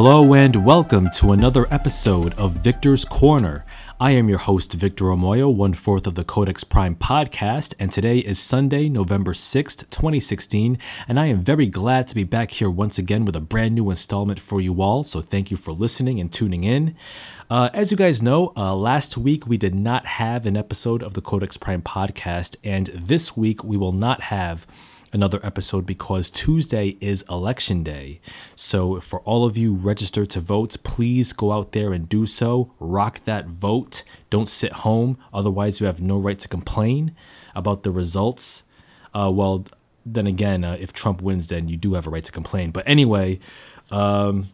Hello and welcome to another episode of Victor's Corner. I am your host, Victor Omoyo, one fourth of the Codex Prime podcast, and today is Sunday, November 6th, 2016, and I am very glad to be back here once again with a brand new installment for you all, so thank you for listening and tuning in. Uh, as you guys know, uh, last week we did not have an episode of the Codex Prime podcast, and this week we will not have another episode because Tuesday is election day. So, for all of you registered to vote, please go out there and do so. Rock that vote. Don't sit home, otherwise, you have no right to complain about the results. Uh, well, then again, uh, if Trump wins, then you do have a right to complain. But anyway, um,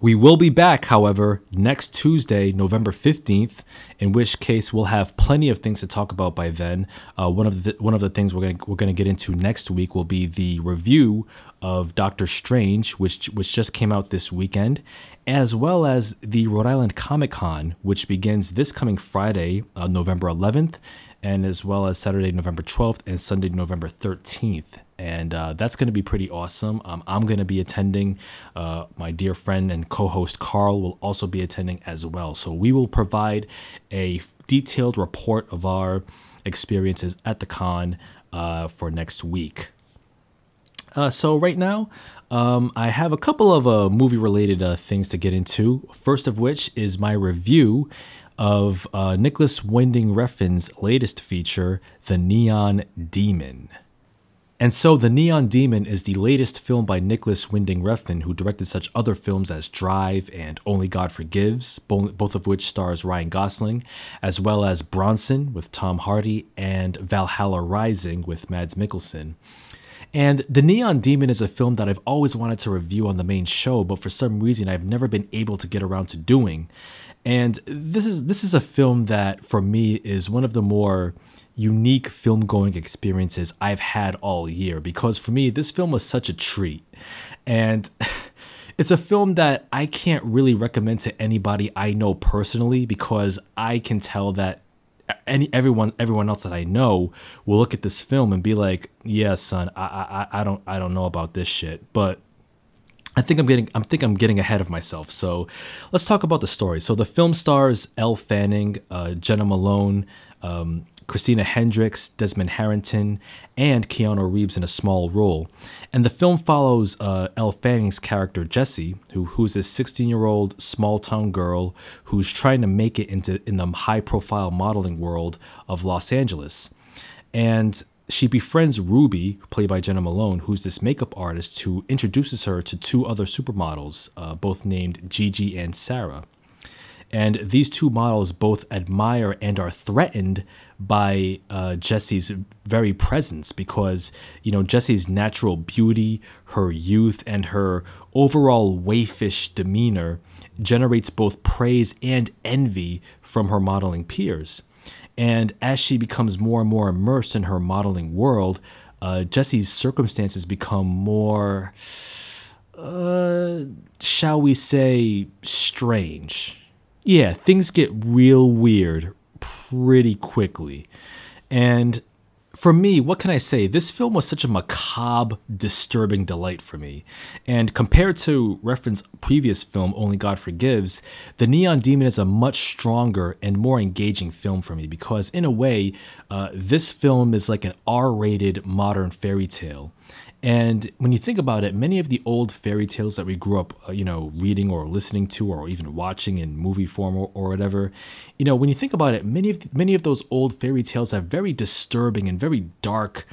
we will be back, however, next Tuesday, November 15th, in which case we'll have plenty of things to talk about by then. Uh, one of the one of the things we're going we're going to get into next week will be the review of Doctor Strange, which which just came out this weekend, as well as the Rhode Island Comic Con, which begins this coming Friday, uh, November 11th, and as well as Saturday, November 12th, and Sunday, November 13th. And uh, that's going to be pretty awesome. Um, I'm going to be attending. Uh, my dear friend and co host Carl will also be attending as well. So we will provide a detailed report of our experiences at the con uh, for next week. Uh, so, right now, um, I have a couple of uh, movie related uh, things to get into. First of which is my review of Nicholas Winding Refn's latest feature, The Neon Demon. And so, The Neon Demon is the latest film by Nicholas Winding Refn, who directed such other films as Drive and Only God Forgives, both of which stars Ryan Gosling, as well as Bronson with Tom Hardy and Valhalla Rising with Mads Mikkelsen. And The Neon Demon is a film that I've always wanted to review on the main show, but for some reason I've never been able to get around to doing. And this is this is a film that for me is one of the more unique film going experiences I've had all year because for me this film was such a treat. And it's a film that I can't really recommend to anybody I know personally because I can tell that any everyone everyone else that I know will look at this film and be like, "Yeah, son, I I I don't I don't know about this shit." But I think I'm getting I think I'm getting ahead of myself. So let's talk about the story. So the film stars Elle Fanning, uh, Jena Malone, um, Christina Hendricks, Desmond Harrington, and Keanu Reeves in a small role. And the film follows uh, Elle Fanning's character Jessie, who who's a 16-year-old small-town girl who's trying to make it into in the high-profile modeling world of Los Angeles. And she befriends Ruby, played by Jena Malone, who's this makeup artist who introduces her to two other supermodels, uh, both named Gigi and Sarah. And these two models both admire and are threatened by uh, Jessie's very presence because, you know, Jessie's natural beauty, her youth, and her overall waifish demeanor generates both praise and envy from her modeling peers. And as she becomes more and more immersed in her modeling world, uh, Jessie's circumstances become more, uh, shall we say, strange. Yeah, things get real weird pretty quickly. And for me, what can I say? This film was such a macabre, disturbing delight for me. And compared to Refn's previous film, Only God Forgives, The Neon Demon is a much stronger and more engaging film for me because, in a way, uh, this film is like an R rated modern fairy tale. And when you think about it, many of the old fairy tales that we grew up, uh, you know, reading or listening to, or even watching in movie form or, or whatever, you know, when you think about it, many of the, many of those old fairy tales have very disturbing and very dark,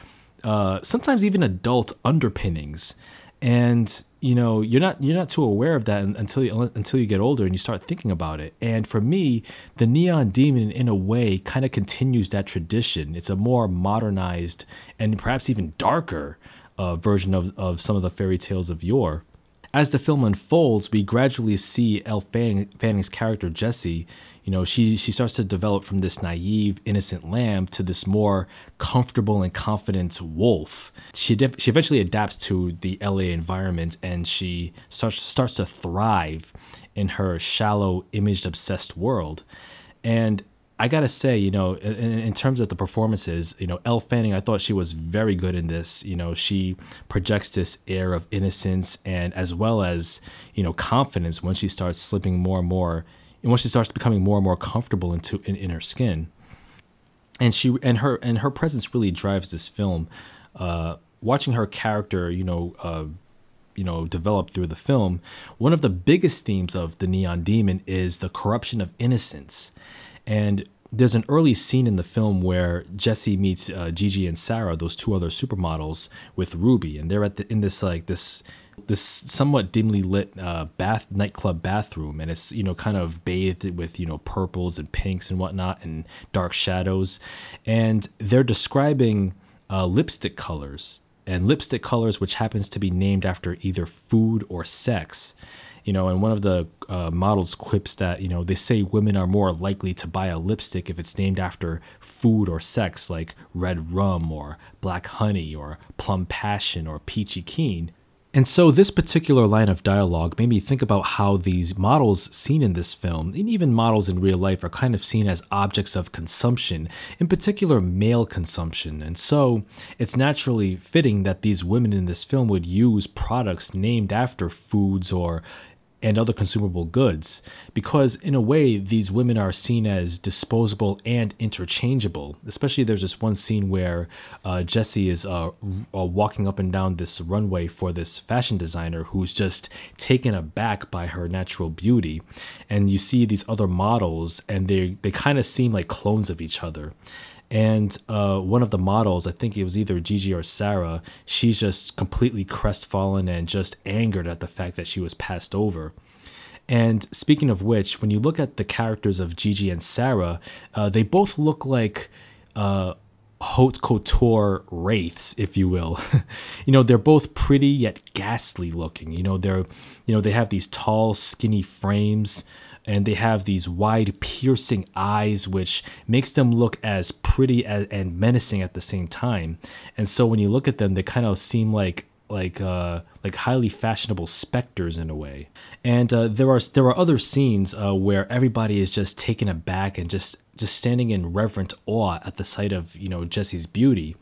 uh, sometimes even adult underpinnings. And you know, you're not you're not too aware of that until you until you get older and you start thinking about it. And for me, the Neon Demon, in a way, kind of continues that tradition. It's a more modernized and perhaps even darker uh, version of, of some of the fairy tales of yore. As the film unfolds, we gradually see Elle Fanning, Fanning's character Jessie. You know, she she starts to develop from this naive, innocent lamb to this more comfortable and confident wolf. She def- she eventually adapts to the LA environment and she starts starts to thrive in her shallow, image obsessed world. And I gotta say, you know, in, in, terms of the performances, you know, Elle Fanning, I thought she was very good in this. You know, she projects this air of innocence and as well as you know confidence when she starts slipping more and more, and when she starts becoming more and more comfortable into in, in her skin. And she and her and her presence really drives this film. Uh, watching her character, you know, uh, you know developed through the film one of the biggest themes of the neon demon is the corruption of innocence and there's an early scene in the film where Jesse meets uh, Gigi and Sarah, those two other supermodels, with Ruby, and they're at the, in this like this this somewhat dimly lit uh, bath nightclub bathroom, and it's you know kind of bathed with you know purples and pinks and whatnot and dark shadows, and they're describing uh, lipstick colors. And lipstick colors which happens to be named after either food or sex you know, and one of the uh, models quips that, you know, they say women are more likely to buy a lipstick if it's named after food or sex, like red rum or black honey or plum passion or peachy keen. And so, this particular line of dialogue made me think about how these models seen in this film, and even models in real life, are kind of seen as objects of consumption, in particular male consumption. And so, it's naturally fitting that these women in this film would use products named after foods or and other consumable goods because in a way these women are seen as disposable and interchangeable. Especially there's this one scene where uh, jesse is uh, uh, walking up and down this runway for this fashion designer who's just taken aback by her natural beauty. And you see these other models and they they kind of seem like clones of each other and uh, one of the models, I think it was either Gigi or Sarah, she's just completely crestfallen and just angered at the fact that she was passed over. And speaking of which, when you look at the characters of Gigi and Sarah, uh, they both look like uh, haute couture wraiths, if you will. you know, they're both pretty yet ghastly looking. You know, they're, you know, they have these tall, skinny frames and they have these wide piercing eyes which makes them look as pretty as, and menacing at the same time and so when you look at them they kind of seem like like uh, like highly fashionable specters in a way. And uh, there are there are other scenes uh, where everybody is just taken aback and just just standing in reverent awe at the sight of you know Jesse's beauty,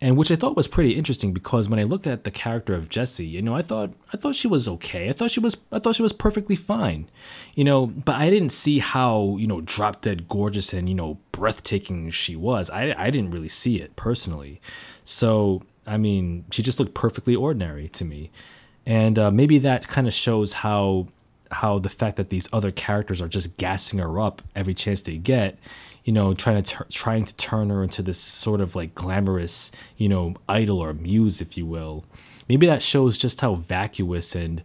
and which I thought was pretty interesting because when I looked at the character of Jesse, you know I thought I thought she was okay. I thought she was I thought she was perfectly fine, you know. But I didn't see how you know drop dead gorgeous and you know breathtaking she was. I I didn't really see it personally, so I mean, she just looked perfectly ordinary to me, and uh, maybe that kind of shows how how the fact that these other characters are just gassing her up every chance they get, you know, trying to trying to turn her into this sort of like glamorous, you know, idol or muse, if you will. Maybe that shows just how vacuous and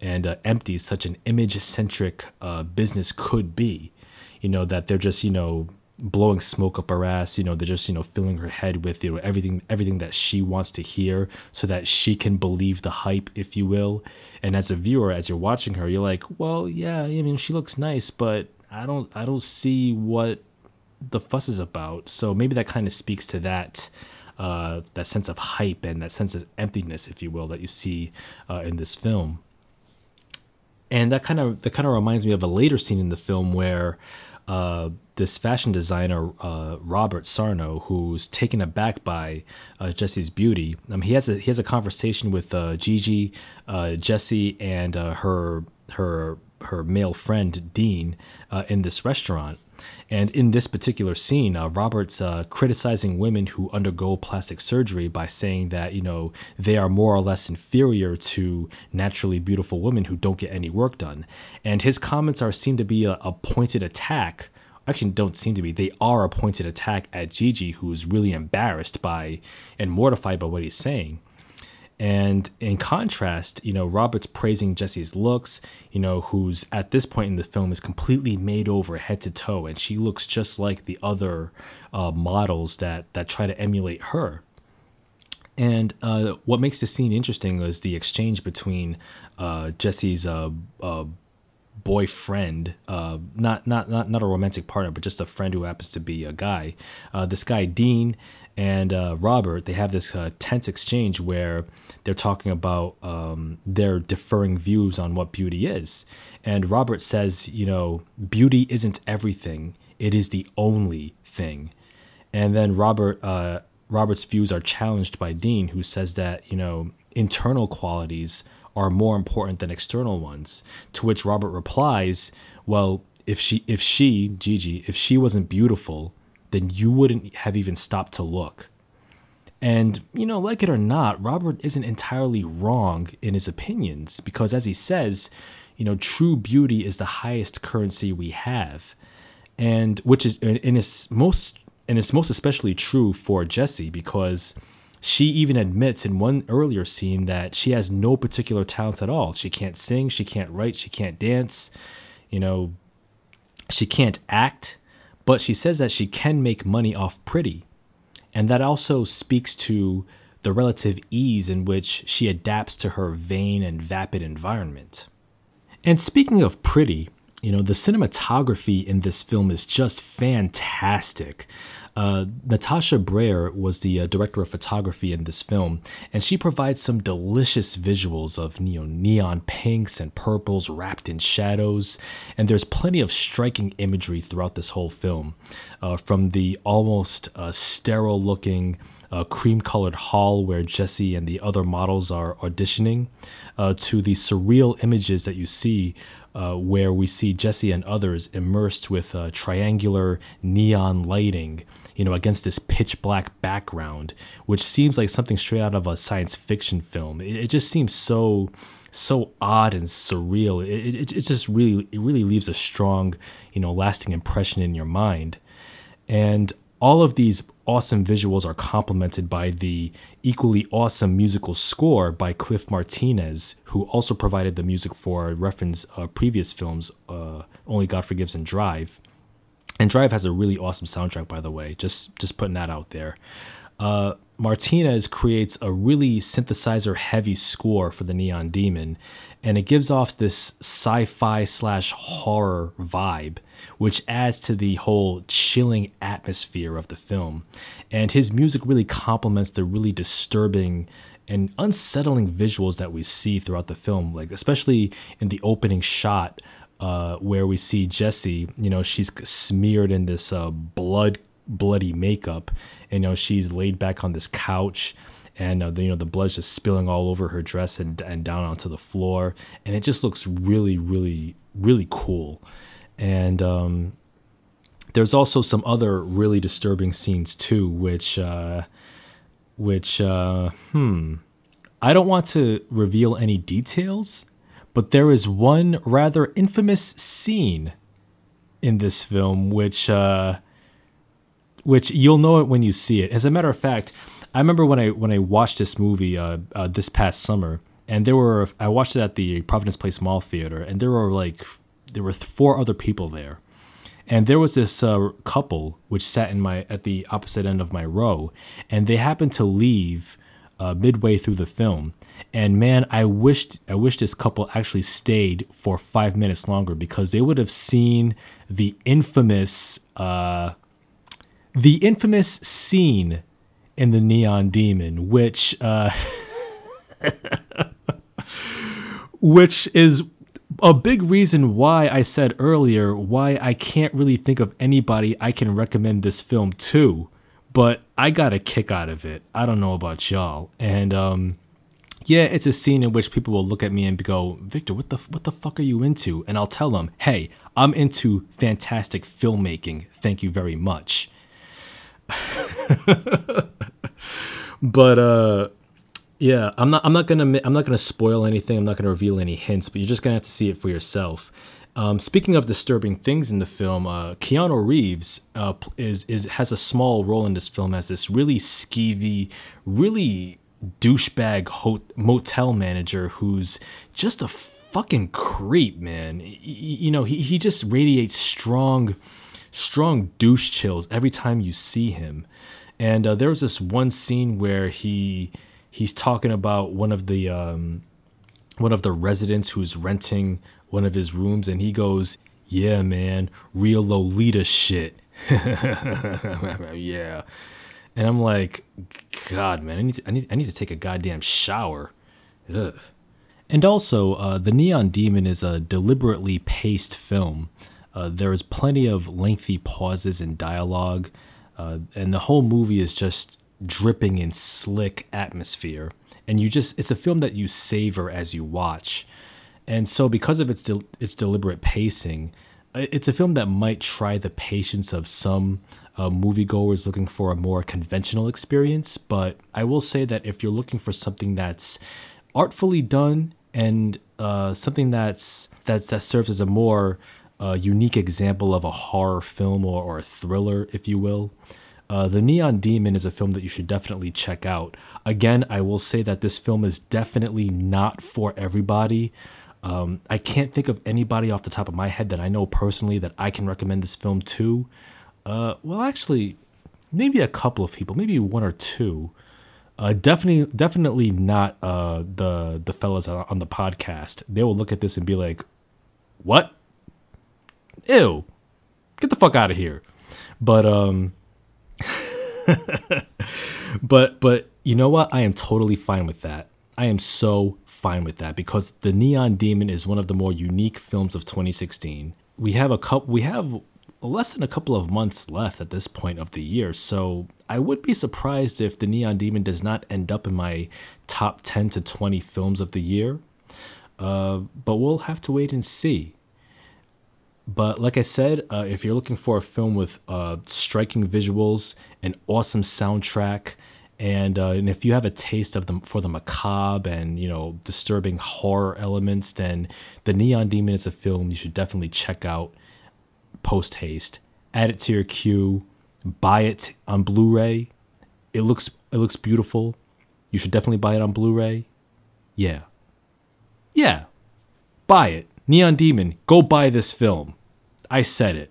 and uh, empty such an image centric uh, business could be. You know that they're just you know blowing smoke up her ass. You know, they're just you know filling her head with you know everything everything that she wants to hear, so that she can believe the hype, if you will. And as a viewer, as you're watching her, you're like, well, yeah, I mean, she looks nice, but I don't I don't see what the fuss is about. So maybe that kind of speaks to that. Uh, that sense of hype and that sense of emptiness, if you will, that you see uh, in this film, and that kind of that kind of reminds me of a later scene in the film where uh, this fashion designer uh, Robert Sarno, who's taken aback by uh, Jesse's beauty. Um, he has a he has a conversation with uh, Gigi, uh, Jesse, and uh, her her her male friend Dean in this restaurant. And in this particular scene, uh, Robert's uh, criticizing women who undergo plastic surgery by saying that you know they are more or less inferior to naturally beautiful women who don't get any work done. And his comments are seen to be a, a pointed attack actually don't seem to be. They are a pointed attack at Gigi, who's really embarrassed by and mortified by what he's saying. And in contrast, you know, Robert's praising Jesse's looks, you know, who's at this point in the film is completely made over head to toe, and she looks just like the other uh, models that that try to emulate her. And uh, what makes the scene interesting is the exchange between uh, Jesse's uh, uh, boyfriend, uh, not not not not a romantic partner, but just a friend who happens to be a guy. Uh, this guy Dean and uh, Robert, they have this uh, tense exchange where they're talking about um, their differing views on what beauty is. And Robert says, you know, beauty isn't everything. It is the only thing. And then Robert uh, Robert's views are challenged by Dean, who says that you know internal qualities are more important than external ones. To which Robert replies, "Well, if she if she Gigi if she wasn't beautiful, then you wouldn't have even stopped to look." And, you know, like it or not, Robert isn't entirely wrong in his opinions because, as he says, you know, true beauty is the highest currency we have. And which is, in its most, and it's most especially true for Jessie because she even admits in one earlier scene that she has no particular talents at all. She can't sing, she can't write, she can't dance, you know, she can't act, but she says that she can make money off pretty and that also speaks to the relative ease in which she adapts to her vain and vapid environment. And speaking of pretty, you know, the cinematography in this film is just fantastic. Uh, Natasha Braier was the uh, director of photography in this film, and she provides some delicious visuals of you know, neon pinks and purples wrapped in shadows. And there's plenty of striking imagery throughout this whole film, uh, from the almost uh, sterile looking uh, cream colored hall where Jesse and the other models are auditioning, uh, to the surreal images that you see uh, where we see Jesse and others immersed with uh, triangular neon lighting, you know, against this pitch black background, which seems like something straight out of a science fiction film. It, it just seems so so odd and surreal. It, it, it just really it really leaves a strong, you know, lasting impression in your mind. And all of these awesome visuals are complemented by the equally awesome musical score by Cliff Martinez, who also provided the music for Refn's uh, previous films, uh, Only God Forgives and Drive. And Drive has a really awesome soundtrack, by the way. Just just putting that out there. Uh, Martinez creates a really synthesizer heavy score for the Neon Demon, and it gives off this sci fi slash horror vibe, which adds to the whole chilling atmosphere of the film. And his music really complements the really disturbing and unsettling visuals that we see throughout the film, like especially in the opening shot. Uh, where we see Jessie, you know, she's smeared in this uh, blood, bloody makeup, and you know she's laid back on this couch and uh, the, you know the blood's just spilling all over her dress and, and down onto the floor. And it just looks really really really cool. And um, there's also some other really disturbing scenes too which uh, which uh, hmm i don't want to reveal any details but there is one rather infamous scene in this film which uh, which you'll know it when you see it. As a matter of fact I remember when I when I watched this movie uh, uh, this past summer, and there were I watched it at the Providence Place Mall Theater, and there were like there were four other people there, and there was this uh, couple which sat in my at the opposite end of my row, and they happened to leave uh, midway through the film, and man, I wished I wished this couple actually stayed for five minutes longer because they would have seen the infamous uh, the infamous scene in the Neon Demon, which uh, which is a big reason why I said earlier why I can't really think of anybody I can recommend this film to, but I got a kick out of it. I don't know about y'all, and um, yeah, it's a scene in which people will look at me and go, "Victor, what the what the fuck are you into?" And I'll tell them, "Hey, I'm into fantastic filmmaking. Thank you very much." but uh yeah, I'm not I'm not going to I'm not going to spoil anything. I'm not going to reveal any hints, but you're just going to have to see it for yourself. Um, speaking of disturbing things in the film, uh, Keanu Reeves uh, is is has a small role in this film as this really skeevy, really douchebag ho- motel manager who's just a fucking creep, man. Y- you know, he he just radiates strong strong douche chills every time you see him. And uh, there was this one scene where he he's talking about one of the um, one of the residents who's renting one of his rooms, and he goes, "Yeah, man, real Lolita shit." yeah, and I'm like, God, man, I need to, I need I need to take a goddamn shower. Ugh. And also, uh, the Neon Demon is a deliberately paced film. Uh, there is plenty of lengthy pauses in dialogue, uh, and the whole movie is just dripping in slick atmosphere. And you just, it's a film that you savor as you watch. And so, because of its de- its deliberate pacing, it's a film that might try the patience of some uh, moviegoers looking for a more conventional experience. But I will say that if you're looking for something that's artfully done and uh, something that's that's that serves as a more uh, unique example of a horror film or, or a thriller, if you will. Uh, the Neon Demon is a film that you should definitely check out. Again, I will say that this film is definitely not for everybody. Um, I can't think of anybody off the top of my head that I know personally that I can recommend this film to. Uh, well, actually, maybe a couple of people, maybe one or two. Uh, definitely, definitely not uh, the the fellas on the podcast. They will look at this and be like, "What? Ew! Get the fuck out of here!" But um, but but you know what? I am totally fine with that. I am so fine with that because The Neon Demon is one of the more unique films of 2016. We have a couple we have less than a couple of months left at this point of the year, so I would be surprised if The Neon Demon does not end up in my top 10 to 20 films of the year. Uh, but we'll have to wait and see. But like I said, uh, if you're looking for a film with uh, striking visuals, an awesome soundtrack, and uh, and if you have a taste of them for the macabre and you know disturbing horror elements, then the Neon Demon is a film you should definitely check out post haste. Add it to your queue. Buy it on Blu-ray. It looks it looks beautiful. You should definitely buy it on Blu-ray. Yeah. Yeah. Buy it. Neon Demon, go buy this film. I said it.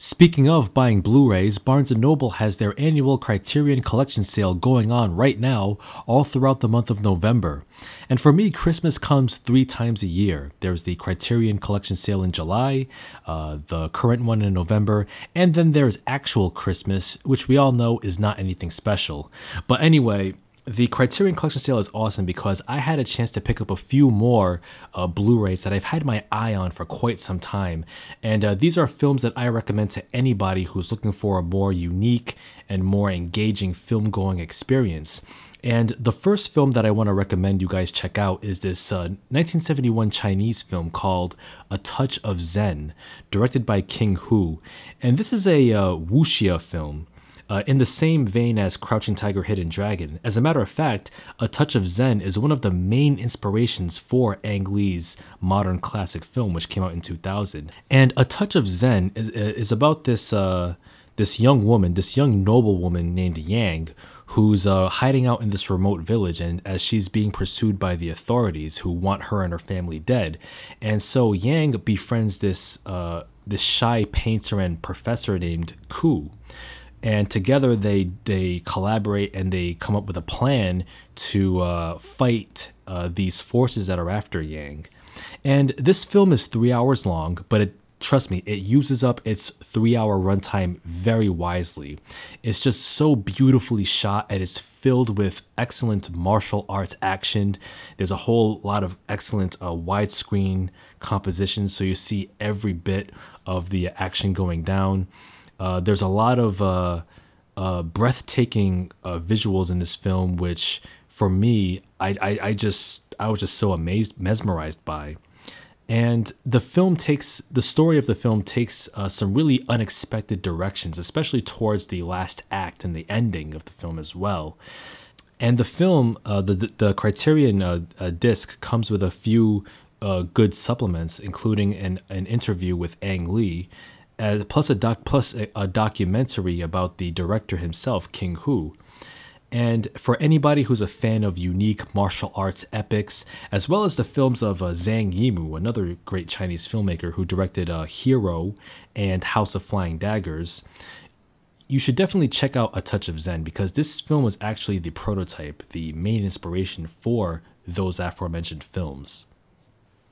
Speaking of buying Blu-rays, Barnes & Noble has their annual Criterion Collection sale going on right now all throughout the month of November. And for me, Christmas comes three times a year. There's the Criterion Collection sale in July, uh, the current one in November, and then there's actual Christmas, which we all know is not anything special. But anyway, the Criterion Collection sale is awesome because I had a chance to pick up a few more uh, Blu rays that I've had my eye on for quite some time. And uh, these are films that I recommend to anybody who's looking for a more unique and more engaging film going experience. And the first film that I want to recommend you guys check out is this uh, 1971 Chinese film called A Touch of Zen, directed by King Hu. And this is a uh, wuxia film uh, in the same vein as Crouching Tiger, Hidden Dragon. As a matter of fact, A Touch of Zen is one of the main inspirations for Ang Lee's modern classic film, which came out in 2000. And A Touch of Zen is, is about this uh, this young woman, this young noble woman named Yang, who's uh, hiding out in this remote village and as she's being pursued by the authorities who want her and her family dead and so yang befriends this uh, this shy painter and professor named ku and together they they collaborate and they come up with a plan to uh, fight uh, these forces that are after Yang. And this film is three hours long, but it, trust me, it uses up its three-hour runtime very wisely. It's just so beautifully shot, and it's filled with excellent martial arts action. There's a whole lot of excellent uh, widescreen compositions, so you see every bit of the action going down. Uh, there's a lot of uh, uh, breathtaking uh, visuals in this film, which for me, I, I, I just I was just so amazed, mesmerized by. And the film takes the story of the film takes uh, some really unexpected directions, especially towards the last act and the ending of the film as well. And the film, uh, the the Criterion disc comes with a few good supplements, including an, an interview with Ang Lee, as, plus a doc, plus a, a, documentary about the director himself, King Hu. And for anybody who's a fan of unique martial arts epics, as well as the films of uh, Zhang Yimou, another great Chinese filmmaker who directed uh, Hero and House of Flying Daggers, you should definitely check out A Touch of Zen because this film was actually the prototype, the main inspiration for those aforementioned films.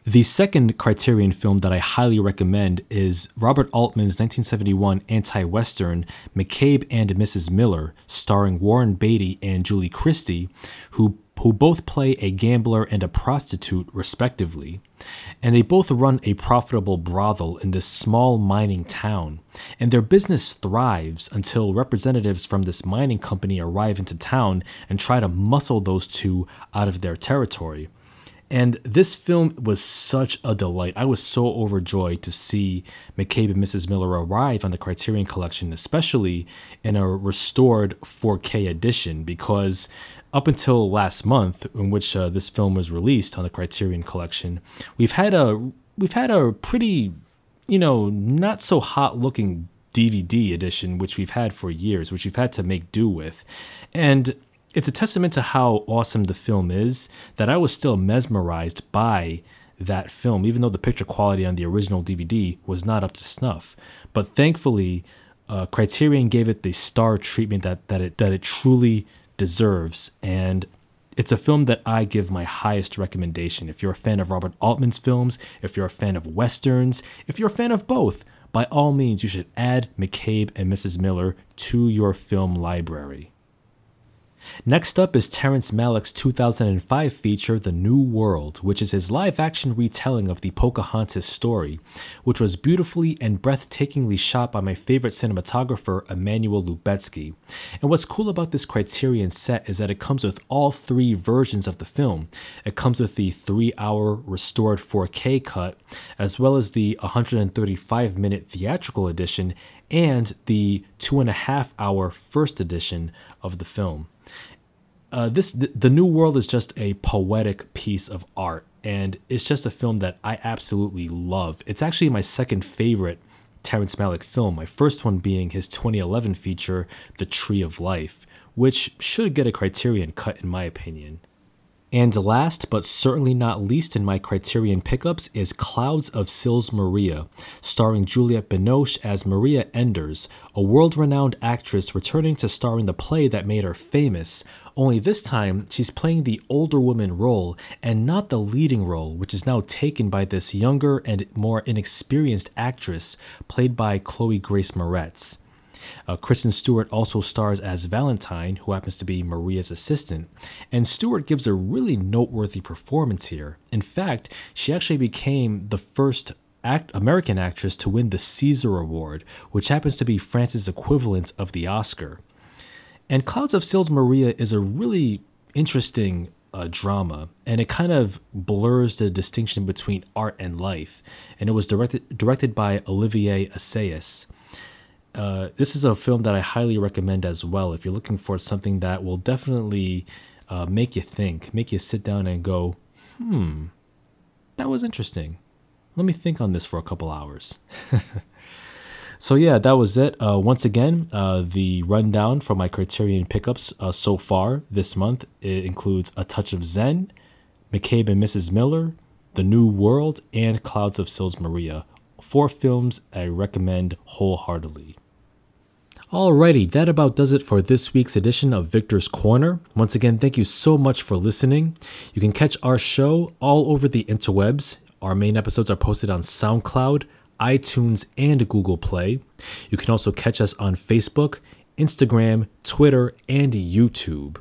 The second Criterion film that I highly recommend is Robert Altman's 1971 anti Western McCabe and Mrs. Miller, starring Warren Beatty and Julie Christie, who who both play a gambler and a prostitute, respectively. And they both run a profitable brothel in this small mining town. And their business thrives until representatives from this mining company arrive into town and try to muscle those two out of their territory. And this film was such a delight. I was so overjoyed to see McCabe and Mrs. Miller arrive on the Criterion Collection, especially in a restored 4K edition, because up until last month, in which uh, this film was released on the Criterion Collection, we've had a we've had a pretty, you know, not so hot looking DVD edition, which we've had for years, which we've had to make do with, and it's a testament to how awesome the film is that I was still mesmerized by that film, even though the picture quality on the original DVD was not up to snuff. But thankfully, uh, Criterion gave it the star treatment that that it that it truly deserves, and it's a film that I give my highest recommendation. If you're a fan of Robert Altman's films, if you're a fan of westerns, if you're a fan of both, by all means, you should add McCabe and Mrs. Miller to your film library. Next up is Terrence Malick's 2005 feature, The New World, which is his live action retelling of the Pocahontas story, which was beautifully and breathtakingly shot by my favorite cinematographer, Emmanuel Lubezki. And what's cool about this Criterion set is that it comes with all three versions of the film. It comes with the three hour restored 4K cut, as well as the 135 minute theatrical edition and the two and a half hour first edition of the film uh, this the, the New World is just a poetic piece of art, and it's just a film that I absolutely love. It's actually my second favorite Terrence Malick film. My first one being his 2011 feature, The Tree of Life, which should get a Criterion cut in my opinion. And last but certainly not least in my Criterion pickups is Clouds of Sils Maria, starring Juliette Binoche as Maria Enders, a world renowned actress returning to star in the play that made her famous, only this time she's playing the older woman role and not the leading role, which is now taken by this younger and more inexperienced actress played by Chloe Grace Moretz. Uh, Kristen Stewart also stars as Valentine, who happens to be Maria's assistant, and Stewart gives a really noteworthy performance here. In fact, she actually became the first act- American actress to win the César Award, which happens to be France's equivalent of the Oscar. And Clouds of Sils Maria is a really interesting uh, drama, and it kind of blurs the distinction between art and life. And it was directed directed by Olivier Assayas. Uh, this is a film that I highly recommend as well if you're looking for something that will definitely uh, make you think, make you sit down and go, hmm, that was interesting. Let me think on this for a couple hours. so, yeah, that was it. Uh, once again, uh, the rundown for my Criterion pickups uh, so far this month it includes A Touch of Zen, McCabe and Mrs. Miller, The New World, and Clouds of Sils Maria. Four films I recommend wholeheartedly. Alrighty, that about does it for this week's edition of Victor's Corner. Once again, thank you so much for listening. You can catch our show all over the interwebs. Our main episodes are posted on SoundCloud, iTunes, and Google Play. You can also catch us on Facebook, Instagram, Twitter, and YouTube.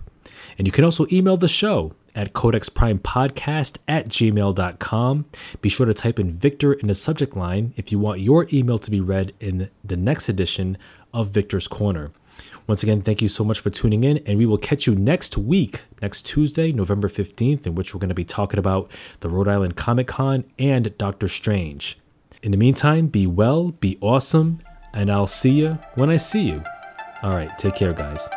And you can also email the show at codexprimepodcast at gmail.com. Be sure to type in Victor in the subject line if you want your email to be read in the next edition of Victor's Corner. Once again, thank you so much for tuning in, and we will catch you next week, next Tuesday, November 15th, in which we're going to be talking about the Rhode Island Comic Con and Doctor Strange. In the meantime, be well, be awesome, and I'll see you when I see you. All right, take care, guys.